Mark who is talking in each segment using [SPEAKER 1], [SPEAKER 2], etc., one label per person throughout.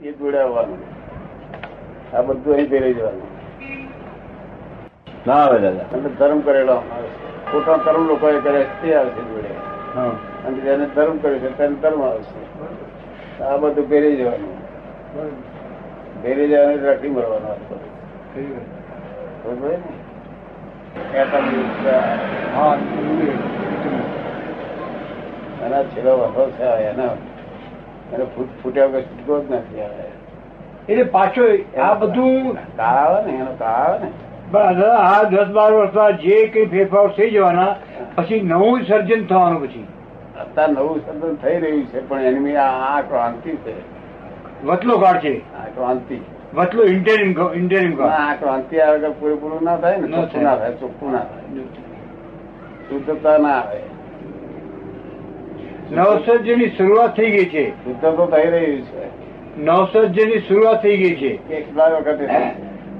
[SPEAKER 1] એ જોડાવવાનું આ બધું અહીં પહેરી જવાનું.
[SPEAKER 2] ના આવે દાદા.
[SPEAKER 1] અને ધર્મ કરેલો પોતાનો ધર્મ લોકો એ છે તે આવશે જોડે.
[SPEAKER 2] હા.
[SPEAKER 1] અને જેને ધર્મ કર્યો છે તેને ધર્મ આવશે આ બધું પહેરી જવાનું. પહેરી જવાનું રાખી મળવાનું આ બધું. ને? એના છેલ્લો વખો છે એના એને ફૂટ ફૂટ્યા વગર છૂટકો જ નથી આવે.
[SPEAKER 3] એટલે પાછો આ બધું
[SPEAKER 1] કાળ આવે ને એનો કાળ આવે ને?
[SPEAKER 3] દાદા આ દસ બાર વર્ષમાં જે કઈ ફેરફાર થઈ જવાના પછી નવું સર્જન થવાનું પછી.
[SPEAKER 1] અત્યારે નવું સર્જન થઈ રહ્યું છે પણ એની આ ક્રાંતિ છે.
[SPEAKER 3] વતલો કાળ છે.
[SPEAKER 1] આ ક્રાંતિ.
[SPEAKER 3] વતલો ઇન્ટેરિમ ઇન્ટેરિમ કાળ.
[SPEAKER 1] આ ક્રાંતિ આવે પૂરેપૂરું ના થાય ને
[SPEAKER 3] ના
[SPEAKER 1] ચોખ્ખું. ના થાય ચોખ્ખું ના થાય. શુદ્ધતા ના આવે.
[SPEAKER 3] નવસર્જનની શરૂઆત થઈ ગઈ છે.
[SPEAKER 1] શુદ્ધ તો થઈ રહ્યું છે.
[SPEAKER 3] નવસર્જનની શરૂઆત થઈ ગઈ છે.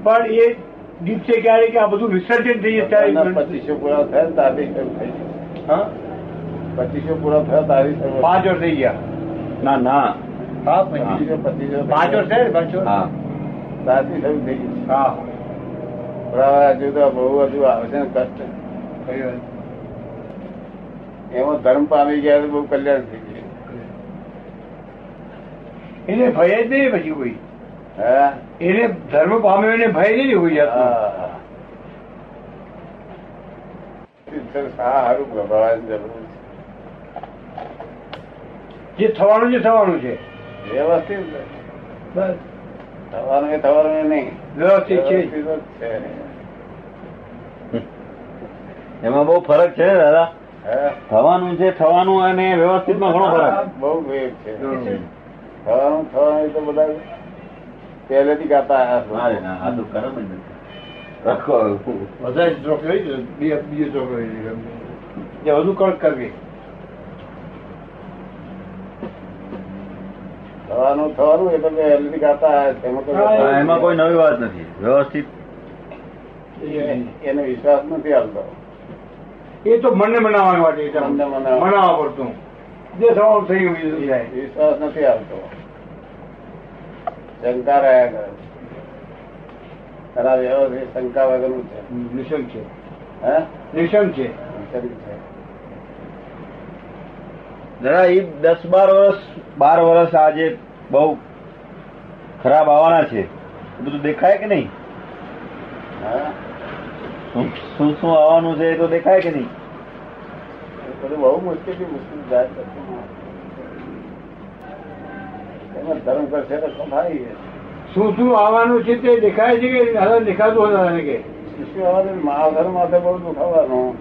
[SPEAKER 3] પણ એ દિવસે ક્યારે કે આ બધું વિસર્જન થઈ જાય ત્યારે
[SPEAKER 1] પચીસો પૂરા થયા ને તારી શરૂ થઈ
[SPEAKER 3] હા?
[SPEAKER 1] પચીસો પૂરા થયા તારી શરૂ
[SPEAKER 3] પાંચ વર્ષ થઈ ગયા.
[SPEAKER 2] ના ના.
[SPEAKER 3] હા
[SPEAKER 1] પચીસો પચીસો.
[SPEAKER 3] પાંચ વર્ષ થયા ને પાંચ વર્ષ?
[SPEAKER 2] હા.
[SPEAKER 1] તારથી શરૂ થઈ ગઈ છે
[SPEAKER 3] હા
[SPEAKER 1] હજુ તો બહુ બધું આવે છે ને કષ્ટ.
[SPEAKER 3] કઈ વાત.
[SPEAKER 1] એમાં ધર્મ પામી ગયા તો બહુ કલ્યાણ થઈ ગયું.
[SPEAKER 3] એને ભય જ નહીં પછી કોઈ. એને ધર્મ પામ્યો એને ભય નહીં
[SPEAKER 1] હોય. સારું ભગવાન જરૂર
[SPEAKER 3] જે થવાનું છે થવાનું છે.
[SPEAKER 1] છે. વ્યવસ્થિત
[SPEAKER 3] બસ.
[SPEAKER 1] થવાનું એ થવાનું નહીં.
[SPEAKER 3] વ્યવસ્થિત છે.
[SPEAKER 2] એમાં બહુ ફરક છે દાદા? થવાનું છે થવાનું અને વ્યવસ્થિતમાં ઘણો ફરક
[SPEAKER 1] બહુ વેગ છે. થવાનું થવાનું તો બધા પહેલેથી ગાતા આવ્યા
[SPEAKER 3] વધુ કડક કરવી.
[SPEAKER 1] થવાનું થવાનું એ તો પહેલેથી ગાતા આવ્યા એમાં કોઈ
[SPEAKER 2] નવી વાત નથી. વ્યવસ્થિત.
[SPEAKER 1] એને વિશ્વાસ નથી આવતો.
[SPEAKER 3] એ તો મને મનાવવા માટે
[SPEAKER 1] મનાવવા.
[SPEAKER 3] પડતું. જે સવાલ થઈ થઈ જાય.
[SPEAKER 1] વિશ્વાસ નથી આવતો. શંકા રહ્યા કરે. તારા વ્યવસ્થિત શંકા વગરનું છે.
[SPEAKER 3] નિશંક છે.
[SPEAKER 1] હે?
[SPEAKER 3] નિશંક છે.
[SPEAKER 1] છે.
[SPEAKER 2] જરા એ દસ બાર વર્ષ બાર વર્ષ આજે બહુ ખરાબ આવવાના છે. બધું દેખાય કે નહીં?
[SPEAKER 1] હા.
[SPEAKER 2] શું શું શું આવવાનું છે એ તો દેખાય કે નહીં?
[SPEAKER 1] બહુ મુશ્કેલી મુશ્કેલ જાય છે. એમાં ધર્મ કરશે તો શું
[SPEAKER 3] શું શું આવવાનું છે તે દેખાય છે કે હવે દેખાતું હતું કે.
[SPEAKER 1] શું હવે મહાધર્મ માથે બહુ દુખાવાનું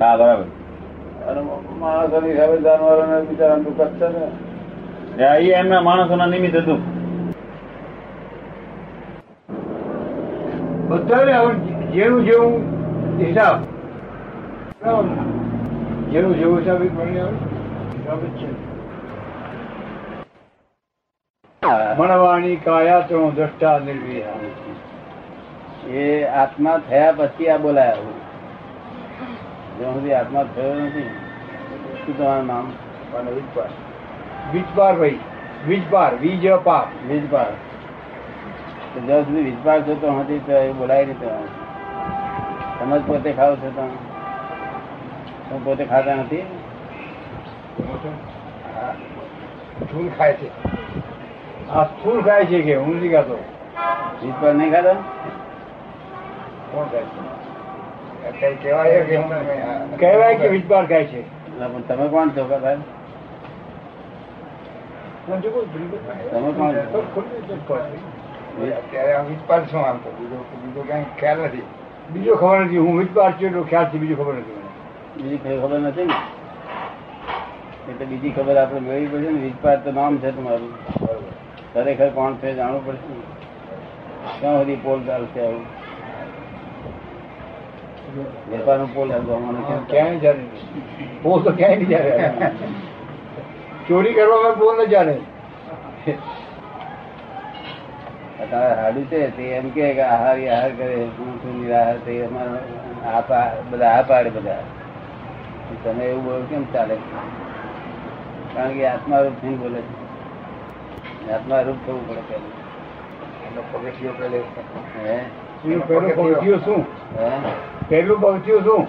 [SPEAKER 2] હા બરાબર.
[SPEAKER 1] અને મહાધર્મ હિસાબે જાનવરોને બિચારા દુઃખ છે ને.
[SPEAKER 2] એ એમના માણસોના નિમિત્ત હતું
[SPEAKER 3] બધાને હવે જેવું જેવું હિસાબ. જેનું જેવું હિસાબ એ હિસાબ જ છે. મણવાણી કાયા તો દ્રષ્ટા નિર્વિહાર
[SPEAKER 1] એ આત્મા થયા પછી આ બોલાયા જ્યાં સુધી આત્મા થયો નથી શું તમારું નામ?
[SPEAKER 3] વીજપાર ભાઈ. વીજપાર. વીજ પાર
[SPEAKER 1] તો જ્યાં સુધી વિશ્વાસ છો નથી તો એ બોલાય નહીં તો તમે જ પોતે ખાવ છો તો. તમે પોતે ખાતા નથી.
[SPEAKER 3] ખાય છે. આ સ્થૂળ ખાય છે કે હું નથી ખાતો?
[SPEAKER 1] વિશ્વાસ નહીં ખાતા?
[SPEAKER 3] કોણ ખાય છે? કહેવાય કે વીજપાર ખાય છે.
[SPEAKER 1] પણ તમે કોણ છો ભાઈ? તમે કોણ છો.
[SPEAKER 3] બીજો ખબર નથી. હું વીજપાર છું એટલો ખ્યાલ છે બીજો ખબર નથી
[SPEAKER 1] બીજી કઈ ખબર નથી ને? એટલે બીજી ખબર આપણે મેળવી પડશે ને. વીજપાળ તો નામ છે તમારું. ખરેખર કોણ છે જાણવું પડશે ને. ક્યાં સુધી પોલ ચાલશે આવું? વેપારનો પોલ
[SPEAKER 3] ક્યાંય જાણે. બોલ તો ક્યાંય નહીં જાણે ચોરી કરવામાં પોલ ન જાણે
[SPEAKER 1] તારા હાડું છે તે એમ કે આહાર આહાર કરે હું છું નિરાહાર તે અમારા આ બધા આ પાડે બધા. તમે એવું બોલો કેમ ચાલે? કારણ કે આત્મા રૂપ થઈને બોલે છે. આત્મા રૂપ થવું પડે પેલું
[SPEAKER 4] એનો પગથિયો પેલે પહેલું પગથિયું શું?
[SPEAKER 1] હે?
[SPEAKER 4] પહેલું પગથિયું શું?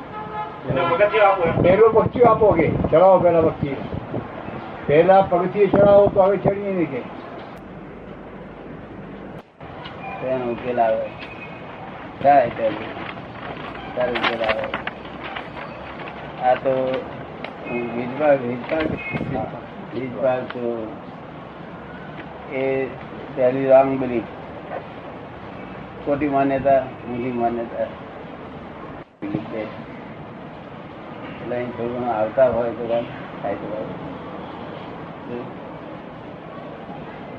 [SPEAKER 4] પહેલું પગથિયું આપો કે? ચડાવો પહેલા પગથિયું. પહેલા પગથિયું ચડાવો તો હવે ચડીએ નહીં કે.
[SPEAKER 1] તો એનો ઉકેલ આવે. થાય પેલું તારે ઉકેલ આવે. આ તો વીજભાગ વીજભાગ વીજભાગ તો એ પહેલી રોંગ બની. ખોટી માન્યતા, ઊંધી માન્યતા. એટલે અહીં થોડું આવતા હોય તો થાય તો બરાબર. દર્શન વ્યવસ્થા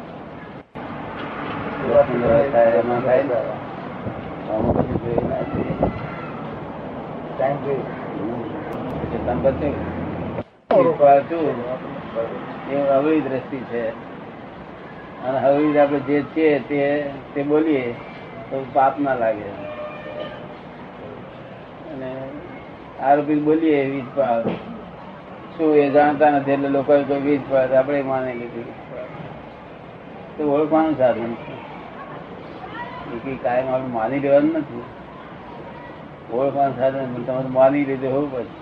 [SPEAKER 1] એમાં થાય ને. આમાં બધું જોઈ ના જોઈએ.
[SPEAKER 4] ટાઈમ જોઈ
[SPEAKER 1] એટલે સંપત્તિ વિશ્વાસ શું? એ હવે જે છે તે બોલીએ તો પાપ ના લાગે અને આરોપી બોલીએ વીજ પાર શું એ જાણતા નથી એટલે લોકો કોઈ વીજ પાર આપણે માની લીધી તો ઓળખવાનું સાધન છે. એ કાયમ આપણે માની લેવાનું નથી. ઓળખવાનું સાધન પણ તમે તો માની લીધે હોવું પડશે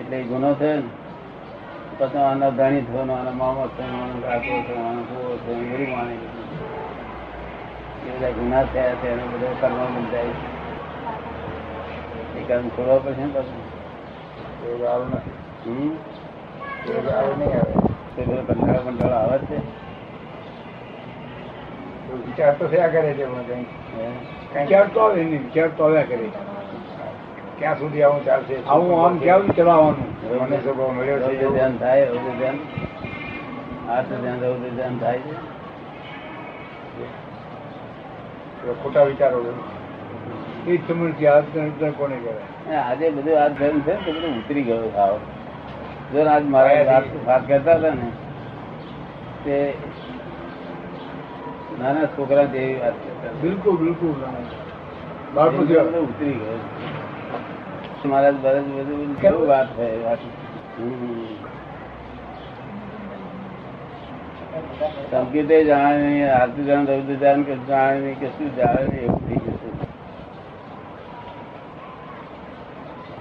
[SPEAKER 1] એટલે એ ગુનો થયો ને પછી આનો ધણી થવાનો આનો મામો થવાનો કાકો થવાનો કુવો થવાનો બધું માની લીધું એ બધા ગુના થયા છે એને બધા કરવા બંધાય એ કામ છોડવા પડશે ને પછી.
[SPEAKER 4] એવું આવું નથી. આવું.
[SPEAKER 1] કંટાળો કંટાળો આવે છે.
[SPEAKER 4] વિચાર તો થયા કરે છે પણ કંઈ? વિચાર તો આવે નહીં વિચાર તો આવ્યા કરે ક્યાં સુધી આવું ચાલશે? આવું આમ ક્યાં ચલાવવાનું? મને સ્વભાવ મળ્યો છે
[SPEAKER 1] ધ્યાન થાય એવું ધ્યાન. આર્થ ધ્યાન રૌદ્ર ધ્યાન થાય છે.
[SPEAKER 4] ખોટા વિચારો એ જ સમૃદ્ધિ આ કોને કહેવાય
[SPEAKER 1] આજે બધું આ ધર્મ છે તો બધું ઉતરી ગયો સાવ જો આજ મારા વાત વાત કરતા હતા ને તે નાના છોકરા જેવી વાત કરતા
[SPEAKER 4] બિલકુલ બિલકુલ
[SPEAKER 1] ઉતરી ગયો. મહારાજ બરાજ બધું કેવું વાત થાય વાત સંકેતે જાણે નહીં આરતી જાણ રવિ જાણ કે જાણે નહીં કે શું જાણે નહીં એવું થઈ જશે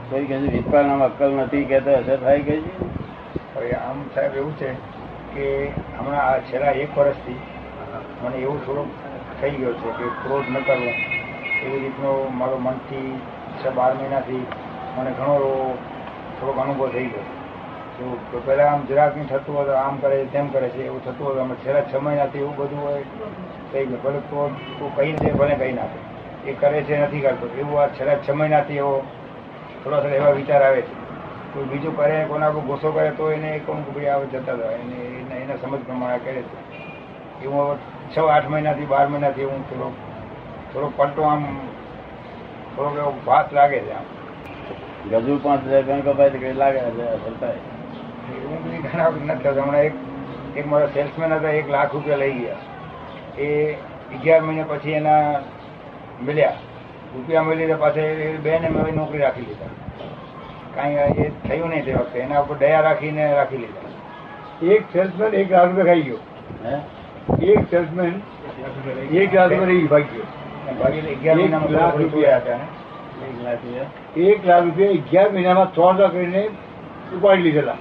[SPEAKER 1] કોઈ કહે છે વિસ્પાળનામાં અક્કલ નથી કહેતો અસર થાય કહે છે?
[SPEAKER 4] આમ સાહેબ એવું છે કે હમણાં આ છેલ્લા એક વર્ષથી મને એવું થોડુંક થઈ ગયો છે કે ક્રોધ ન કરવો. એવી રીતનો મારો મનથી છ બાર મહિનાથી મને ઘણો થોડોક અનુભવ થઈ ગયો. તો પહેલાં આમ જરાક નહીં થતું હોય તો આમ કરે, તેમ કરે છે. એવું થતું હોય અમે છેલ્લા છ મહિનાથી એવું બધું હોય, થઈ ગયું. ભલે તો તું કહી દે, ભલે કહી નાખે એ કરે છે, નથી કરતો. એવું આ છેલ્લા છ મહિનાથી એવો થોડા થોડા એવા વિચાર આવે છે. કોઈ બીજું કરે કોના કોઈ ગુસ્સો કરે તો એને કહું કે ભાઈ આવે જતા હતા એને- એના સમજ પ્રમાણે કરે છે. એવું છ આઠ મહિનાથી બાર મહિનાથી હું થોડો થોડો પલટો આમ થોડોક એવો ભાત લાગે છે આમ.
[SPEAKER 1] ગજુ પાંચ હજાર ગણ કપાય તો કઈ લાગે અસર
[SPEAKER 4] એવું બી ઘણા વખત નથી થતું. હમણાં એક એક મારા સેલ્સમેન હતા એક લાખ રૂપિયા લઈ ગયા. એ અગિયાર મહિને પછી એના મળ્યા રૂપિયા મળી પાછા એ બેને મેં નોકરી રાખી લીધા. કાંઈ એ થયું નહીં તે વખતે. એના ઉપર દયા રાખીને રાખી લીધા. એક સેલ્સમેન એક લાખ રૂપિયા ખાઈ ગયો.
[SPEAKER 1] હે?
[SPEAKER 4] એક જજમેન્ટ એક લાખ રૂપિયા ભાગી ગયો ભાગી અગિયાર મહિનામાં લાખ રૂપિયા હતા
[SPEAKER 1] એક લાખ રૂપિયા.
[SPEAKER 4] એક લાખ રૂપિયા અગિયાર મહિનામાં ત્રણ લાખ કરીને ઉપાડી લીધેલા.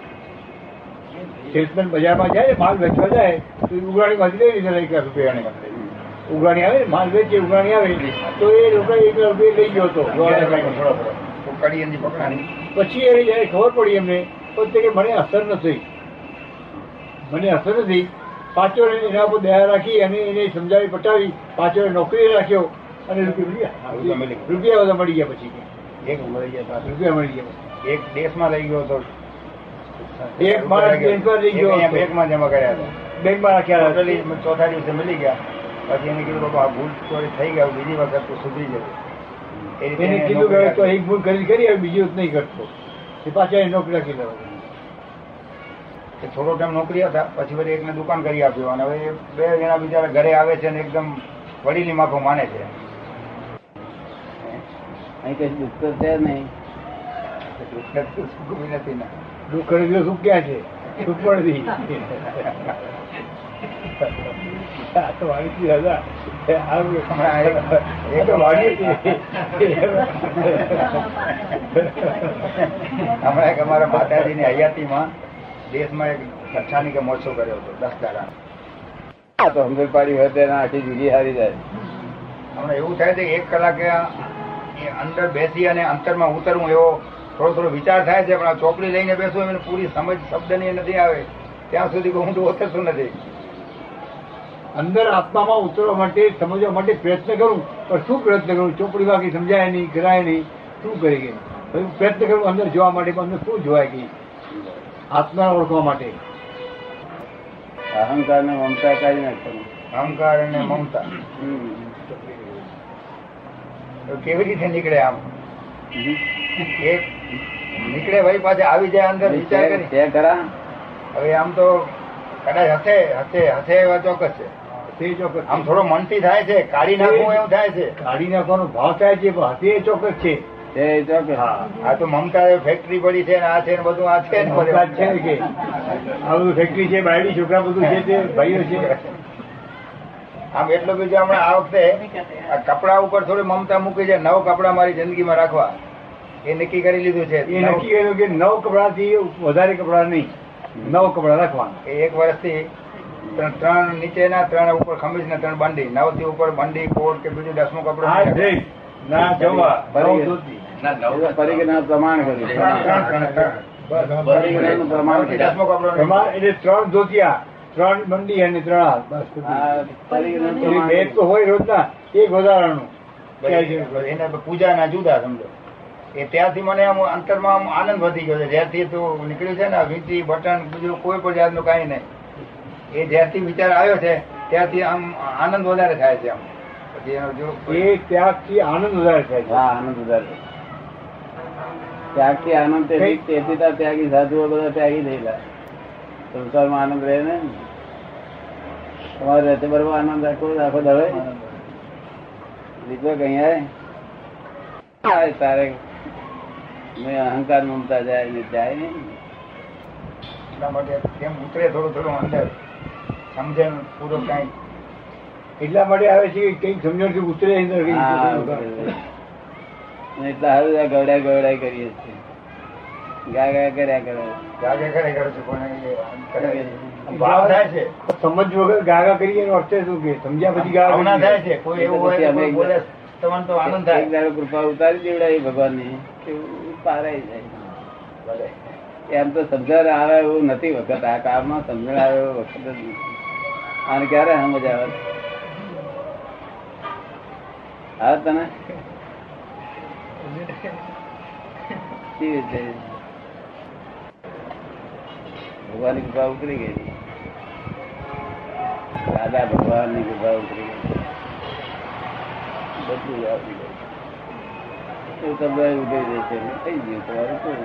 [SPEAKER 4] સેલ્સમેન બજારમાં જાય માલ વેચવા જાય તો ઉઘરાણી માંથી લઈ લીધેલા એક લાખ રૂપિયા ઉઘરાણી આવે માલ વેચે ઉઘરાણી આવે તો એ લોકો એક લાખ રૂપિયા લઈ ગયો હતો. પછી. એ જયારે ખબર પડી એમને તો તે કે મને અસર નથી. મને અસર નથી. પાછો એના પર દયા રાખી અને એને સમજાવી પટાવી પાછો નોકરી રાખ્યો અને રૂપિયા રૂપિયા બધા મળી ગયા પછી. એક મળી ગયા રૂપિયા મળી ગયા એક દેશમાં લઈ ગયો હતો. એક માણસ બેંકમાં રહી ગયો બેંકમાં જમા કર્યા હતા. બેંકમાં રાખ્યા હતા. ચોથા દિવસે મળી ગયા. પછી એને કીધું બાબા ભૂલ ચોરી થઈ ગયા બીજી વખત તો સુધરી જવું એને કીધું તો એક ભૂલ કરી કરી બીજી વખત નહીં કરતો એ પાછા એ નોકરી રાખી દેવા થોડો ટાઈમ નોકરી હતા પછી વળી એકને દુકાન કરી આપ્યો અને હવે બે જણા બિચારા ઘરે આવે છે અને એકદમ વડીલી માફો માને છે.
[SPEAKER 1] અહીં કઈ દુઃખ તો છે નહીં.
[SPEAKER 4] સુખ નથી ને દુઃખ એટલે સુખ ક્યાં છે? સુખ પણ નથી આ તો વાણીથી દાદા. આ એ તો હમણાં અમારા માતાજીની હયાતીમાં દેશમાં એક લક્ષાની કે મોરસો કર્યો હતો, દસ દાડા
[SPEAKER 1] આ તો સમજણ પાડી હોય તેના આખી જુદી હારી જાય.
[SPEAKER 4] હમણાં એવું થાય છે એક કલાકે અંદર બેસી અને અંતરમાં ઉતરવું એવો થોડો થોડો વિચાર થાય છે, પણ ચોપડી લઈને બેસું એને પૂરી સમજ શબ્દની નથી આવે. ત્યાં સુધી હું તો ઉતરતું નથી.
[SPEAKER 3] અંદર આત્મામાં ઉતરવા માટે, સમજવા માટે પ્રયત્ન કરું, પણ શું પ્રયત્ન કરું? ચોપડી વાગી સમજાય નહીં કરાય નહીં, શું કરી ગઈ પ્રયત્ન કરું અંદર જોવા માટે અંદર શું જોવાય ગઈ આત્મા ઓળખવા માટે.
[SPEAKER 1] અહંકાર ને મમતા કાઢી નાખવાનું.
[SPEAKER 4] અહંકાર અને મમતા કેવી રીતે નીકળે આમ? એક નીકળે ભાઈ પાછે આવી જાય અંદર વિચાર કરી.
[SPEAKER 1] તે ખરા.
[SPEAKER 4] હવે આમ તો કદાચ હશે હશે હશે એવા ચોક્કસ છે. આમ થોડો મનથી થાય છે કાઢી નાખવું એવું થાય છે.
[SPEAKER 3] કાઢી નાખવાનો ભાવ થાય છે પણ તે ચોક્કસ છે.
[SPEAKER 1] તે ચોક્કસ
[SPEAKER 3] હા
[SPEAKER 4] આ તો મમતા ફેક્ટરી પડી છે ને આ છે ને બધું આ છે ને
[SPEAKER 3] છે કે આ બધું ફેક્ટરી છે બાયડી છોકરા બધું છે તે ભાઈઓ છે.
[SPEAKER 4] આમ એટલું બીજું હમણાં આ વખતે કપડા ઉપર થોડી મમતા મૂકી છે નવ કપડા મારી જિંદગીમાં રાખવા. એ નક્કી કરી લીધું છે.
[SPEAKER 3] એ નક્કી કર્યું કે નવ કપડાથી વધારે કપડા નહીં નવ કપડા રાખવાના.
[SPEAKER 4] એ એક વર્ષથી ત્રણ ત્રણ નીચેના ત્રણ ઉપર ખમીજ ને ત્રણ બંડી. નવથી ઉપર બંડી કોટ કે બીજું દસમું કપડું
[SPEAKER 3] ના જવા. નવ
[SPEAKER 1] પ્રમાણ કર્યું
[SPEAKER 3] એટલે ત્રણ ધોતિયા ત્રણ મંડી અને ત્રણ હાથ બસ. તો હોય રોજના એક વધારાનું.
[SPEAKER 4] એના પૂજા ના જુદા સમજો. એ ત્યાંથી મને આમ અંતરમાં આમ આનંદ વધી ગયો છે. જ્યારથી તો નીકળ્યું છે ને વીંટી બટન બીજું કોઈ પણ જાતનું કાંઈ નહીં. એ જ્યારથી વિચાર આવ્યો છે ત્યારથી આમ આનંદ વધારે થાય છે આમ. પછી એનો જો
[SPEAKER 3] એ ત્યાગથી આનંદ વધારે થાય છે.
[SPEAKER 1] હા આનંદ વધારે ત્યાગથી આનંદ તેથી ત્યાગી સાધુઓ બધા ત્યાગી થયેલા. સંસારમાં આનંદ રહે ને? તમારે રહેતે બરોબર આનંદ રાખો રાખો દવે દીપક અહીંયા તારે. મેં અહંકાર મમતા જાય ને જાય ને
[SPEAKER 4] એટલા માટે કેમ ઉતરે થોડું થોડું અંદર? સમજણ પૂરો કાંઈ?
[SPEAKER 3] એટલા માટે આવે છે કે કંઈક સમજણથી ઉતરે અંદર કંઈક
[SPEAKER 1] હા,
[SPEAKER 3] ઉતરે.
[SPEAKER 1] અને એટલા હારું આ ગવડા ગવડાય કરીએ છીએ. ગા ગા કર્યા કરે.
[SPEAKER 4] જાગે કરે કરે છે પણ એ કરે છે. ભાવ થાય છે.
[SPEAKER 3] સમજ વગર ગાગા કરીએ એનો અર્થ શું કે? સમજ્યા પછી ગાગા
[SPEAKER 4] થાય છે કોઈ એવું હોય તો કોઈ બોલે તમને તો આનંદ
[SPEAKER 1] એક દાડો કૃપા ઉતારી દેવડાવી ભગવાનની કે પારાઈ જાય. એમ તો સમજણ આવે એવું નથી વખત. આ કાળમાં સમજણ આવે એવો વખત જ નથી. આને ક્યારે સમજ આવે આવે તને? ભગવાનની કૃપા ઉતરી ગઈ દાદા ભગવાનની કૃપા ઉતરી ગઈ બધું આવી ગયું તમને ઉતરી જશે થઈ ગયું તમારું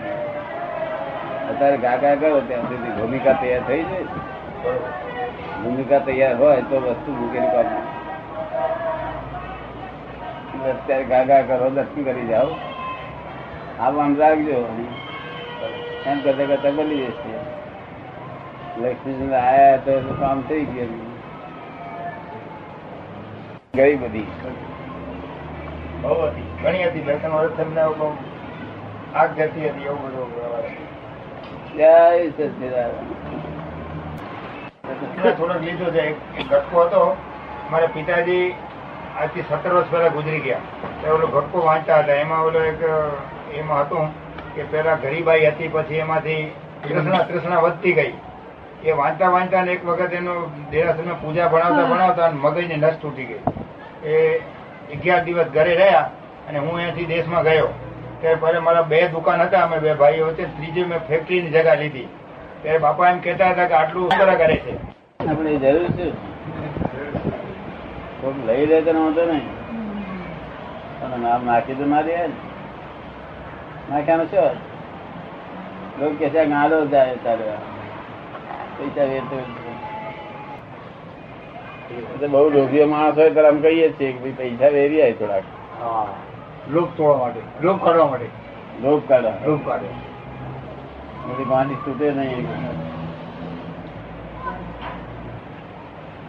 [SPEAKER 1] અત્યારે ગાગા કરો ત્યાં ભૂમિકા તૈયાર થઈ જાય ભૂમિકા તૈયાર હોય તો વસ્તુ મૂકેલી કામ અત્યારે ગાગા કરો દર્શન કરી જાઓ. આવવાનું રાખજો. એમ કરતા કરતા બની જશે. લક્ષ્મીચંદ્ર આયા તો કામ થઈ ગયું. ગઈ બધી.
[SPEAKER 4] બહુ હતી. ઘણી હતી. બે ત્રણ વર્ષ તમને આગ જતી હતી એવું બધું.
[SPEAKER 1] જય
[SPEAKER 4] થોડોક લીધો છે. એક એક હતો. મારા પિતાજી આજથી સત્તર વર્ષ પહેલા ગુજરી ગયા. તો ઓલો ભક્તો વાંચતા હતા. એમાં ઓલો એક એમાં હતું કે પેલા ગરીબાઈ હતી પછી એમાંથી તૃષ્ણા તૃષ્ણા વધતી ગઈ. એ વાંચતા વાંચતા એક વખત એનો દેરાસરમાં પૂજા ભણાવતા ભણાવતા અને મગજની નસ તૂટી ગઈ. એ અગિયાર દિવસ ઘરે રહ્યા અને હું અહીંયાથી દેશમાં ગયો. ત્યારે પહેલા મારા બે દુકાન હતા. અમે બે ભાઈઓ વચ્ચે ત્રીજી મેં ફેક્ટરીની જગા લીધી. ત્યારે બાપા એમ કહેતા હતા કે આટલું ઉતરા કરે છે.
[SPEAKER 1] આપણે જરૂર છે. કોક લઈ લે તો વાંધો નહીં. પણ નામ નાખી તો ના દે નાખ્યાનો શું? લોકો કે છે ગાડો જાય તારે. પૈસા વેરતો. બહુ લોભીઓ માણસ હોય ત્યારે આમ કહીએ છીએ કે ભાઈ પૈસા વેરી આવે થોડાક.
[SPEAKER 3] હા. લોભ તોડવા માટે. લોભ કાઢવા માટે.
[SPEAKER 1] લોભ કાઢવા
[SPEAKER 3] લોભ કાઢે.
[SPEAKER 1] બધી માની તૂટે નહીં.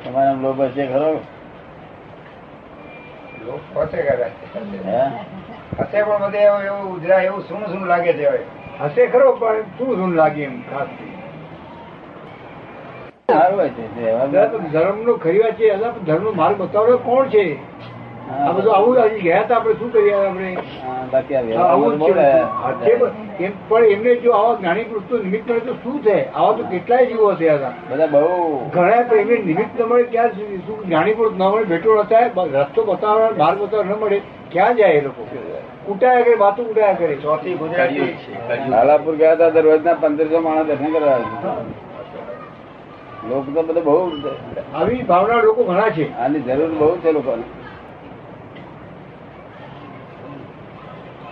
[SPEAKER 1] તમારા લોભ હશે ખરો?
[SPEAKER 4] હશે પણ બધે એવું એવું જરા એવું સૂનું સૂનું લાગે છે હવે?
[SPEAKER 3] હશે ખરો પણ શું શું લાગે એમ ખાસ? ધર્મ નો ખરી વાત છે ધર્મ નો માર્ગ બતાવડો કોણ છે? આ બધું આવું હજી ગયા હતા આપણે શું કરીએ આપણે? આવું જ
[SPEAKER 1] બહુ
[SPEAKER 3] છે.
[SPEAKER 1] રહ્યા.
[SPEAKER 3] હા, છે પણ એમને જો આવા જ્ઞાની પુરુષો નિમિત્ત મળે તો શું થાય આવા તો કેટલાય જીવો થયા હતા
[SPEAKER 1] બધા બહુ
[SPEAKER 3] ઘણા તો એમને નિમિત્ત ન મળે ક્યાં સુધી? શું જ્ઞાની પુરુષ ન મળે ભેટો ન થાય રસ્તો બતાવવા માર્ગ બતાવવા ન મળે ક્યાં જાય એ લોકો? ઉટાયા કરે વાતો ઉડાયા કરે.
[SPEAKER 4] ચોથી ગુજરાતી.
[SPEAKER 1] હાલાપુર ગયા હતા દરરોજ ના પંદરસો માણસ દર્શન કરવા છે. લોકો તો બધા બહુ
[SPEAKER 3] આવી ભાવના લોકો ઘણા છે.
[SPEAKER 1] આની જરૂર બહુ છે લોકોને.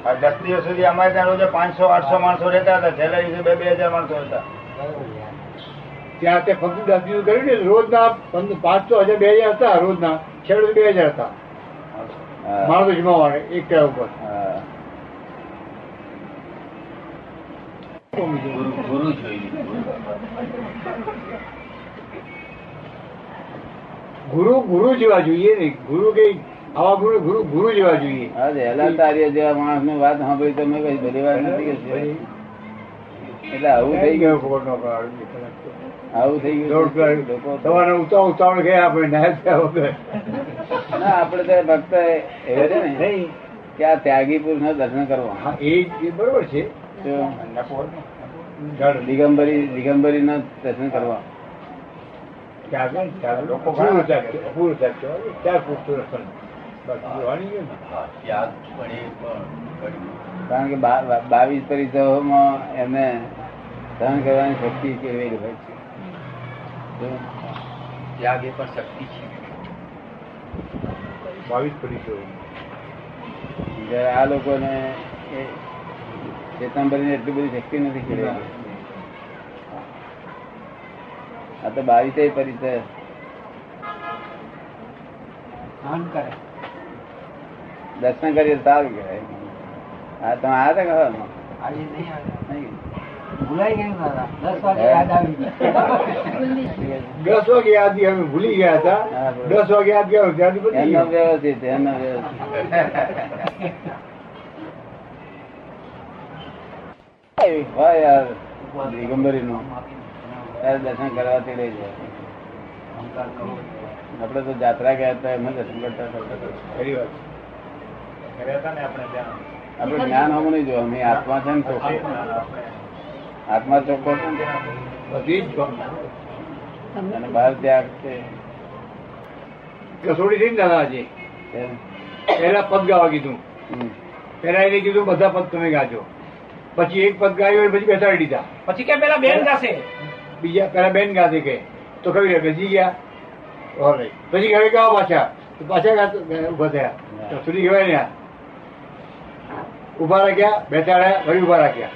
[SPEAKER 4] દસ દિવસ સુધી અમારે ત્યાં રોજે પાંચસો આઠસો માણસો રહેતા હતા. છેલ્લા દિવસે બે બે હજાર માણસો હતા.
[SPEAKER 3] ત્યાં તે ફક્ત દસ દિવસ કર્યું ને રોજના પાંચસો હજાર બે હજાર હતા રોજના છેલ્લે બે હજાર હતા. માણસો જમાવાને એક કયા ઉપર?
[SPEAKER 1] હા.
[SPEAKER 3] ગુરુ ગુરુ જેવા જોઈએ ને. ગુરુ કઈ આવા ગુરુ ગુરુ ગુરુ જેવા જોઈએ.
[SPEAKER 1] હા જયલાલ તારીય જેવા માણસની વાત સાંભળી તમે મેં કઈ બધી વાત નથી એટલે આવું થઈ ગયું.
[SPEAKER 3] નો
[SPEAKER 1] આવું થઈ ગયું
[SPEAKER 3] કલાક
[SPEAKER 1] તો-
[SPEAKER 3] સવારે ઉતાવળ ઉતાવળ ગયા આપણે નાયા થયા વગર.
[SPEAKER 1] ના આપણે તો ભક્ત એવો છે ને. કે આ ત્યાગી પુરુષ ના દર્શન કરવા.
[SPEAKER 3] હા એ એ બરોબર છે.
[SPEAKER 1] દિગંબરી દિગંબરી ના દર્શન કરવા.
[SPEAKER 3] ત્યાગ ત્યાગ.
[SPEAKER 4] લોકો
[SPEAKER 3] પૂરું ત્યાગ પૂરું ત્યાગ. ત્યાગ પૂરતું રસન. છે ને.
[SPEAKER 1] કારણ કે બાવીસ પરિચયોમાં એમને સહન કરવાની શક્તિ કેવી હોય છે? તો
[SPEAKER 3] બાવીસ પરિસરો
[SPEAKER 1] જ્યારે આ લોકોને ચેતનભરી ચેતંબરીને એટલી બધી શક્તિ નથી કેળવેલી આ તો બાવીસે પરિચય. દર્શન કરીએ તો સારું કહેવાય. હા તમે આવ્યા હતા કે નહીં?
[SPEAKER 3] દસ વાગે યાદ ગયા. અમે ભૂલી ગયા હતા. દસ વાગે યાદ ગયા ત્યાંથી પતી
[SPEAKER 1] એમનો
[SPEAKER 3] ગયું.
[SPEAKER 1] વ્યવસ્થિત એમનો વ્યવસ્થિત. હોય યાર. દિગંબરી નું ત્યારે દર્શન કરવાથી લઈ જાય આપડે તો જાત્રા ગયા હતા એમાં દર્શન કરતા કરતા
[SPEAKER 3] ખરી વાત
[SPEAKER 4] રહ્યા હતા ને આપણે ત્યાં
[SPEAKER 1] આપડે જ્ઞાન હોવું નહીં જોવા અમે આત્મા છે ને ચોખ્ખો. આત્મા ચોખ્ખો છે
[SPEAKER 3] બધી જ
[SPEAKER 1] અને બહાર ત્યાગ છે.
[SPEAKER 3] કસોટી થઈ ને દાદા આજે
[SPEAKER 1] એમ.
[SPEAKER 3] પહેલા પદ ગાવા કીધું. પહેલા એને કીધું બધા પદ તમે ગાજો. પછી એક પદ ગાયો પછી બેસાડી દીધા.
[SPEAKER 5] પછી કે પેલા બેન ગાશે?
[SPEAKER 3] બીજા પેલા બેન ગાશે કે. તો કવિ રહ્યા બેસી ગયા. ઓલે. પછી હવે ગાવા પાછા. પાછા ઊભા થયા. સુધી કહેવાય ને. ઊભા રાખ્યા બેસાડ્યા વળી ઊભા રાખ્યા.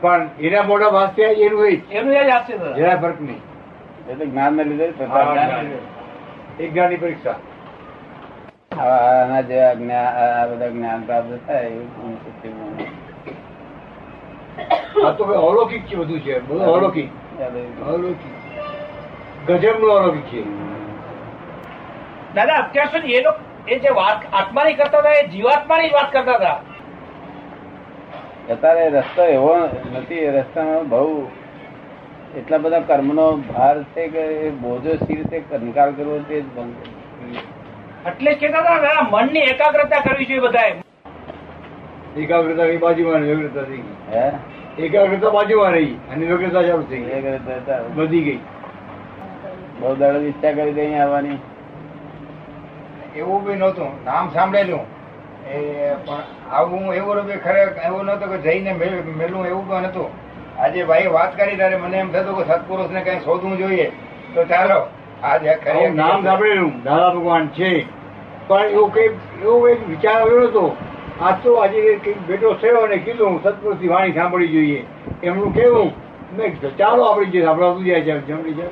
[SPEAKER 3] પણ એના મોટા ભાસ એનું એ
[SPEAKER 5] એનું એ જ આપશે દાદા.
[SPEAKER 3] ફરક નહીં.
[SPEAKER 1] જ્ઞાન ને લીધે.
[SPEAKER 3] એક જ્ઞાનની પરીક્ષા.
[SPEAKER 1] આના જેવા જ્ઞાન આ બધા જ્ઞાન પ્રાપ્ત થાય એવું.
[SPEAKER 3] આ તો ભાઈ અલૌકિક છે બધું છે. બધું અલૌકિક.
[SPEAKER 1] ચાલો.
[SPEAKER 3] અલૌકિક. ગજબનું અલૌકિક છે.
[SPEAKER 5] દાદા અત્યાર સુધી એ લોકો એ જે વાત આત્માની કરતા હતા એ જીવાત્માની જ વાત કરતા હતા.
[SPEAKER 1] અત્યારે રસ્તો એવો નથી એ રસ્તામાં બહુ એટલા બધા કર્મનો ભાર છે કે એ બોજો સી રીતે નિકાલ કરવો તે જ બંધ
[SPEAKER 5] એટલે કેતા હતા મનની એકાગ્રતા કરવી જોઈએ બધાએ.
[SPEAKER 3] એકાગ્રતા એ બાજુમાં વ્યગ્રતા થઈ ગઈ.
[SPEAKER 1] હે?
[SPEAKER 3] એકાગ્રતા બાજુમાં રહી અને વ્યગ્રતા ચાલુ થઈ
[SPEAKER 1] એ
[SPEAKER 3] ગઈ.
[SPEAKER 1] એકાગ્રતા
[SPEAKER 3] વધી ગઈ.
[SPEAKER 1] બહુ દાડો ઈચ્છા કરી દઈ અહીંયા આવવાની.
[SPEAKER 4] એવું બી નહોતું. નામ સાંભળેલું. એ પણ આવું એવું રહ્યું કે ખરે એવું નહોતું કે જઈને મેલું એવું પણ નહોતું. આજે ભાઈ વાત કરી ત્યારે મને એમ થતું કે સત્પુરુષ ને કઈ શોધવું જોઈએ. તો ચાલો આજે ખરી
[SPEAKER 3] નામ સાંભળેલું. દાદા ભગવાન છે. પણ એવું કઈ એવો એક વિચાર આવ્યો હતો આજ તો આજે કંઈક બેટો થયો અને કીધું સત્પુરુષની વાણી સાંભળવી જોઈએ. એમનું કેવું મેં ચાલો આપણે જે સાંભળવા જાય છે જમણી જાય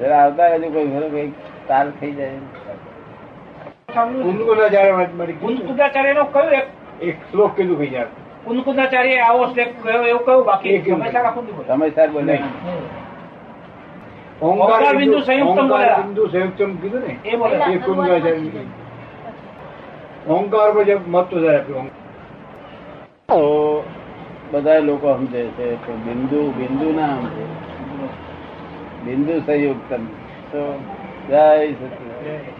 [SPEAKER 1] જરા આવતા હજુ કોઈ ઘરે કઈ તાર થઈ જાય.
[SPEAKER 3] કુંદકુંદાચાર્ય મારી કીધું.
[SPEAKER 5] કુંદકુંદાચાર્યનો કયું એક
[SPEAKER 3] એક શ્લોક કીધું કઈ યાર
[SPEAKER 5] કુંદકુંદાચાર્ય આવો શ્લેષ કયો એવું કયું બાકી
[SPEAKER 3] એક એવું.
[SPEAKER 5] હંમેશા રાખું છું.
[SPEAKER 1] સમયસર બોલે
[SPEAKER 5] હમ. ઓંકાર બિંદુ સંયુક્તમ
[SPEAKER 3] બિંદુ સંયુક્તમ કીધું ને
[SPEAKER 5] એ બોલે
[SPEAKER 3] એ કુંભરાચાર્ય ઓંકાર પર જે મહત્વ છે આપ્યું.
[SPEAKER 1] બધા લોકો સમજે છે કે બિંદુ બિંદુ ના સમજે બિંદુ સંયુક્ત તો જય સચિદાનંદ.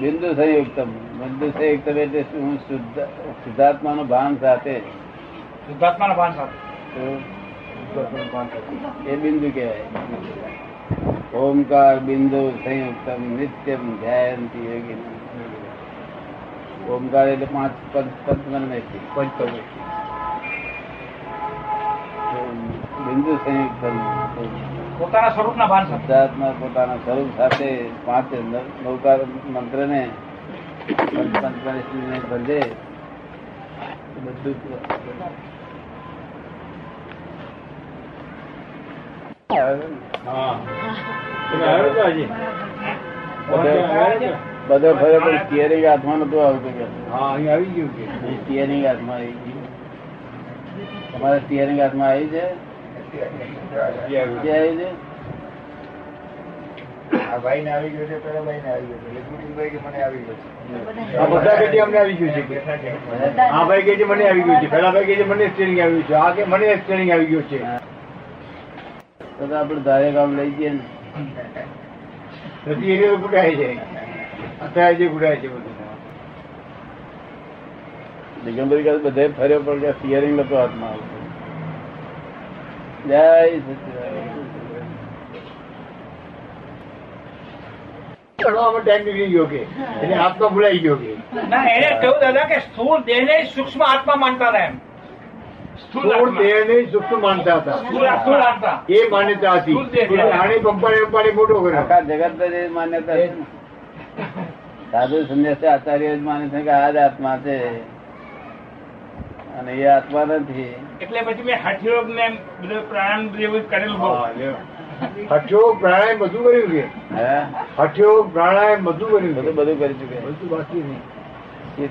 [SPEAKER 1] બિંદુ સંયુક્તમ બિંદુ સંયુક્તમ એટલે શું શુદ્ધ શુદ્ધાત્માનું ભાન સાથે
[SPEAKER 5] શુદ્ધાત્માના ભાન સાથે
[SPEAKER 1] તો એ બિંદુ કહેવાય ઓમકાર બિંદુ સંયુક્તમ નિત્યમ ધ્યાયંતિ યોગી ઓમકાર એટલે પાંચ પદ પદ્મનમયથી
[SPEAKER 3] પંચપદ.
[SPEAKER 1] બિંદુ સંયુક્તમ
[SPEAKER 5] પોતાના સ્વરૂપના ભાન
[SPEAKER 1] શુદ્ધાત્મા પોતાના સ્વરૂપ સાથે પાંચ નૌકાર મંત્ર ને પંચપંચને ભજે. બધું બધો- ફરે પણ સ્ટિયરિંગ હાથમાં નતું આવતું કે.
[SPEAKER 3] હા અહીં આવી ગયું કે.
[SPEAKER 1] સ્ટિયરિંગ હાથમાં આવી ગયું. તમારે સ્ટિયરિંગ હાથમાં આવી છે?
[SPEAKER 4] ભાઈ ને આવી ગયો છે પેલા ભાઈ ને આવી ગયો છે. એટલે ગુરુભાઈ કે મને આવી ગયો છે.
[SPEAKER 3] બધા કે અમને આવી ગયું છે કે? આ ભાઈ કે મને આવી ગયું છે. પેલા ભાઈ કે મને સ્ટેરિંગ આવ્યું છે. આ કે મને સ્ટેરિંગ આવી ગયું છે.
[SPEAKER 1] તો તો આપણે ધારે કામ લઈ જઈએ ને.
[SPEAKER 3] નથી ગુડાય છે. અત્યારે જે ગુડાય છે બધું.
[SPEAKER 1] દિગંબરી કાલે બધે ફર્યો પણ સ્ટિયરિંગ નતો હાથમાં આવતું. જય સચિદાનંદ
[SPEAKER 3] ચડવામાં ટાઈમ નીકળી ગયો કે એટલે આત્મા ભૂલાઈ ગયો કે
[SPEAKER 5] ના એને કહ્યું દાદા કે સ્થૂળ દેહને જ સૂક્ષ્મ આત્મા માનતા હતા એમ સ્થૂળ
[SPEAKER 3] સ્થૂળ
[SPEAKER 5] આત્મા.
[SPEAKER 3] દેહને સૂક્ષ્મ માનતા હતા
[SPEAKER 5] સ્થૂળ સ્થૂળ આત્મા
[SPEAKER 3] એ માન્યતા હતી
[SPEAKER 5] સ્થૂળ દેહ.
[SPEAKER 3] એટલે આણે પંપાને પંપાને મોટો કર્યો
[SPEAKER 1] આખા જગત જ એ માન્યતા છે ને. સાધુ સંન્યાસી આચાર્ય જ માને છે કે આ જ આત્મા છે અને એ આત્મા નથી.
[SPEAKER 5] એટલે પછી મેં હઠયોગ ને બધું પ્રાણાયામ બધું કરેલું.
[SPEAKER 3] હઠયોગ પ્રાણાયામ બધું કર્યું કે હઠયોગ પ્રાણાયામ બધું કર્યું
[SPEAKER 1] બધું બધું કરી ચુકે
[SPEAKER 3] બધું બાકી નહીં.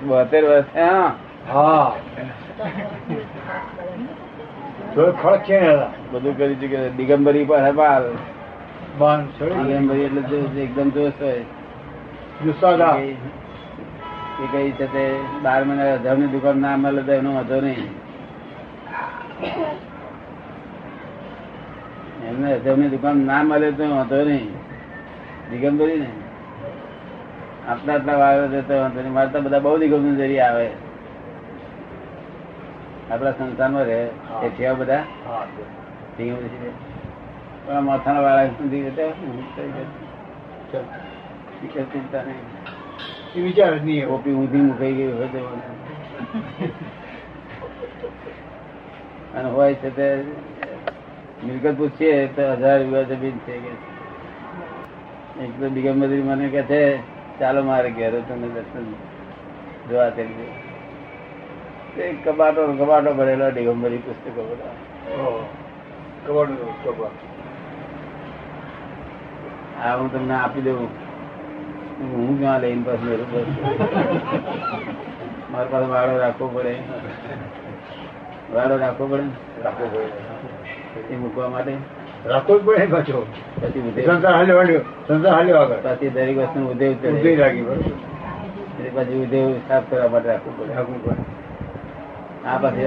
[SPEAKER 1] બોતેર વર્ષ હા?
[SPEAKER 3] છે
[SPEAKER 1] બધું કરી ચુકે દિગંબરી પર હપાલ દિગંબરી એટલે એકદમ જોશ હોય.
[SPEAKER 3] જુસ્સાદા
[SPEAKER 1] એ કઈ છે તે બાર મહિના અધરની દુકાન ના મળે તો એનો વાંધો નહીં. એમને અધરની દુકાન ના મળે તો વાંધો નહીં. દિગંબરી ને? આટલા આટલા વાળો તો વાંધો નહીં. મારે તો બધા બહુ દિગંબર જરી આવે. આપણા સંસ્થાનમાં રહે. એ થયા બધા? દિગંબરી પણ માથાના વાળા ચિંતા નહીં.
[SPEAKER 3] એ વિચાર જ નહીં
[SPEAKER 1] ઓપી ઊંધી મુકાઈ ગઈ હોય અને હોય છે તે મિલકત પૂછીએ તો હજાર વીઘા જમીન છે કે એક તો દિગંબરી મને કે છે ચાલો મારે ઘેરો તમે દર્શન જોવા કરી દે કબાટો કબાટો ભરેલો દિગંબરી પુસ્તકો બધા
[SPEAKER 3] ઓહો. કબાટનું કબાટ.
[SPEAKER 1] હા હું તમને આપી દઉં હું ક્યાં લઈને બસ મારે પાસે વાળો રાખવો પડે. વાળો રાખવો પડે?
[SPEAKER 3] રાખવો પડે.
[SPEAKER 1] એ મૂકવા માટે?
[SPEAKER 3] રાખવો જ પડે પાછો.
[SPEAKER 1] પછી ઉદય
[SPEAKER 3] સંસાર હાલ્યો હાલ્યો. સંસાર હાલ્યો આગળ.
[SPEAKER 1] પછી દરેક વસ્તુ ઉદય
[SPEAKER 3] ઉદય રાખી
[SPEAKER 1] એટલે પછી ઉદય સાફ કરવા માટે રાખવું પડે.
[SPEAKER 3] રાખવું પડે.
[SPEAKER 1] આ પછી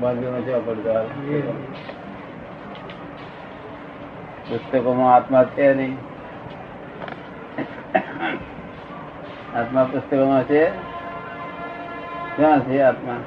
[SPEAKER 1] બાંધીમાં જવા પડતો પુસ્તકોમાં આત્મા છે નહીં. આત્મા પુસ્તકોમાં છે ક્યાં છે આત્મા.